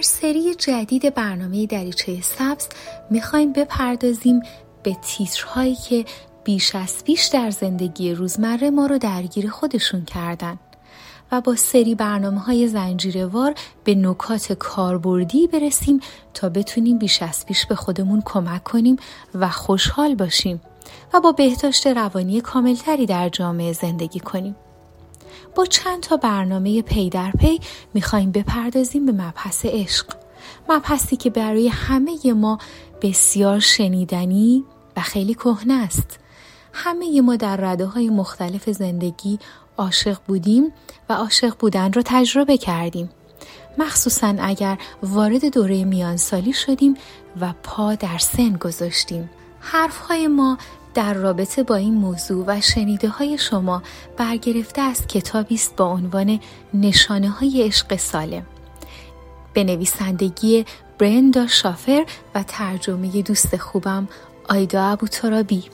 در سری جدید برنامه دریچه سبز می‌خوایم بپردازیم به تیترهایی که بیش از پیش در زندگی روزمره ما رو درگیر خودشون کردن و با سری برنامه های زنجیروار به نکات کاربردی برسیم تا بتونیم بیش از پیش به خودمون کمک کنیم و خوشحال باشیم و با بهداشت روانی کاملتری در جامعه زندگی کنیم. با چند تا برنامه پی در پی می‌خوایم بپردازیم به مبحث عشق. مبحثی که برای همه ما بسیار شنیدنی و خیلی کهنه است. همه ما در رده های مختلف زندگی عاشق بودیم و عاشق بودن رو تجربه کردیم. مخصوصا اگر وارد دوره میانسالی شدیم و پا در سن گذاشتیم. حرفهای ما در رابطه با این موضوع و شنیده های شما برگرفته از کتابی است با عنوان نشانه های عشق سالم. به نویسندگی برندا شافر و ترجمه دوست خوبم آیدا ابوترابی.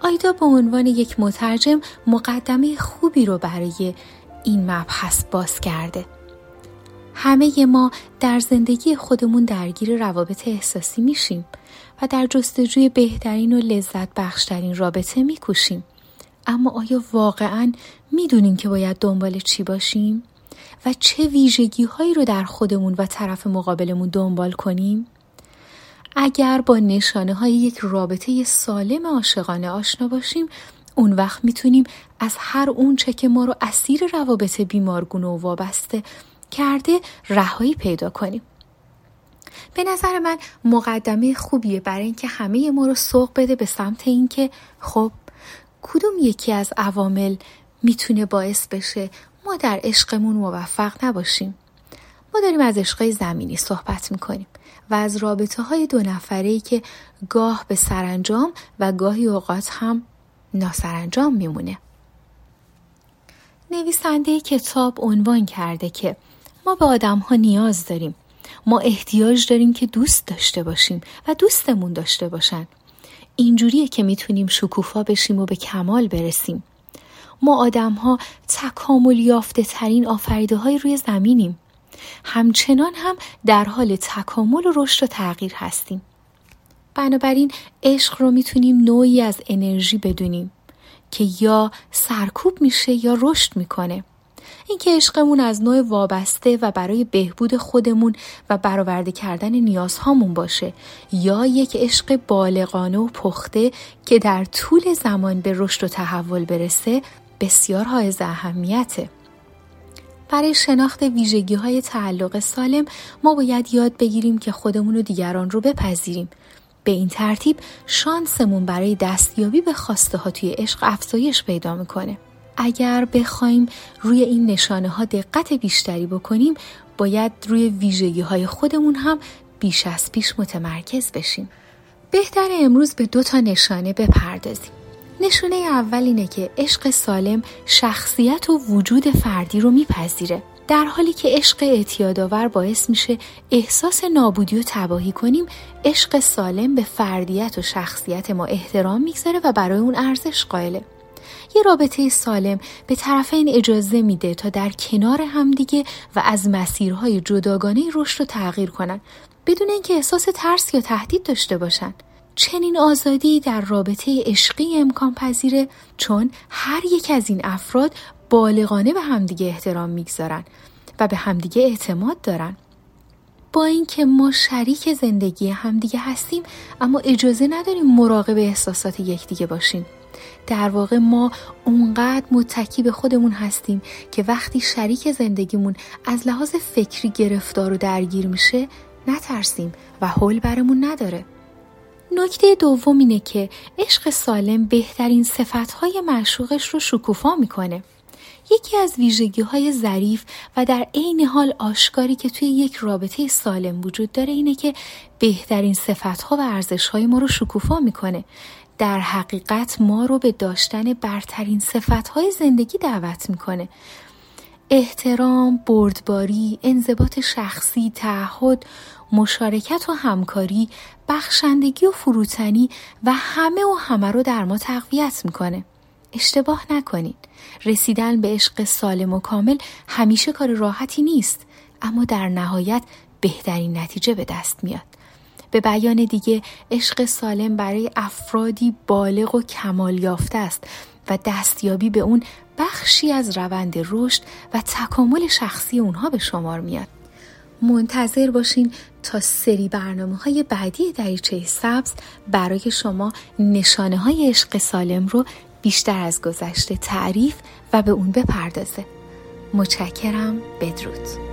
آیدا به عنوان یک مترجم مقدمه خوبی رو برای این مبحث باز کرده. همه ما در زندگی خودمون درگیر روابط احساسی میشیم و در جستجوی بهترین و لذت بخشترین رابطه میکوشیم اما آیا واقعا می‌دونیم که باید دنبال چی باشیم؟ و چه ویژگی هایی رو در خودمون و طرف مقابلمون دنبال کنیم؟ اگر با نشانه های یک رابطه سالم عاشقانه آشنا باشیم اون وقت می‌تونیم از هر اون چه که ما رو اسیر روابط بیمارگونه و وابسته کرده رهایی پیدا کنیم. به نظر من مقدمه خوبیه برای اینکه همه ما رو سوق بده به سمت اینکه خب کدوم یکی از عوامل می‌تونه باعث بشه ما در عشقمون موفق نباشیم ما داریم از عشقای زمینی صحبت می‌کنیم و از رابطه های دو نفره که گاه به سرانجام و گاهی اوقات هم ناسرانجام میمونه نویسنده کتاب عنوان کرده که ما به آدم ها نیاز داریم. ما احتیاج داریم که دوست داشته باشیم و دوستمون داشته باشن. اینجوریه که می‌تونیم شکوفا بشیم و به کمال برسیم. ما آدم ها تکامل یافته ترین آفریده های روی زمینیم. همچنان هم در حال تکامل و رشد و تغییر هستیم. بنابراین عشق رو می‌تونیم نوعی از انرژی بدونیم که یا سرکوب میشه یا رشد می‌کنه. اینکه عشقمون از نوع وابسته و برای بهبود خودمون و برآورده کردن نیازهامون باشه یا یک عشق بالغانه و پخته که در طول زمان به رشد و تحول برسه بسیار های اهمیته. برای شناخت ویژگی های تعلق سالم ما باید یاد بگیریم که خودمون و دیگران رو بپذیریم. به این ترتیب شانسمون برای دستیابی به خواسته ها توی عشق افزایش پیدا می‌کنه. اگر بخوایم روی این نشانه ها دقت بیشتری بکنیم باید روی ویژگی های خودمون هم بیش از پیش متمرکز بشیم. بهتر امروز به دو تا نشانه بپردازیم. نشونه اول اینه که عشق سالم شخصیت و وجود فردی رو میپذیره. در حالی که عشق اعتیادآور باعث میشه احساس نابودی و تباهی کنیم عشق سالم به فردیت و شخصیت ما احترام می‌گذاره و برای اون ارزش قائله یه رابطه سالم به طرفین اجازه میده تا در کنار همدیگه و از مسیرهای جداگانه رشد و تغییر کنن بدون اینکه احساس ترس یا تهدید داشته باشن. چنین آزادی در رابطه عشقی امکان پذیره چون هر یک از این افراد بالغانه به همدیگه احترام می‌گذارن و به همدیگه اعتماد دارن. با اینکه ما شریک زندگی همدیگه هستیم اما اجازه نداریم مراقب احساسات یکدیگه باشیم. در واقع ما اونقدر متکی به خودمون هستیم که وقتی شریک زندگیمون از لحاظ فکری گرفتار و درگیر میشه نترسیم و حل برمون نداره نکته دوم اینه که عشق سالم بهترین صفتهای معشوقش رو شکوفا می‌کنه. یکی از ویژگی های ظریف و در عین حال آشکاری که توی یک رابطه سالم وجود داره اینه که بهترین صفتها و ارزشهای ما رو شکوفا می‌کنه در حقیقت ما رو به داشتن برترین صفتهای زندگی دعوت می‌کنه احترام، بردباری، انضباط شخصی، تعهد، مشارکت و همکاری، بخشندگی و فروتنی و همه و همه رو در ما تقویت می‌کنه. اشتباه نکنید. رسیدن به عشق سالم و کامل همیشه کار راحتی نیست اما در نهایت بهترین نتیجه به دست میاد. به بیان دیگه عشق سالم برای افرادی بالغ و کمال یافته است و دستیابی به اون بخشی از روند رشد و تکامل شخصی اونها به شمار میاد. منتظر باشین تا سری برنامه های بعدی دریچه سبز برای شما نشانه های عشق سالم رو بیشتر از گذشته تعریف و به اون بپردازه. متشکرم بدرود.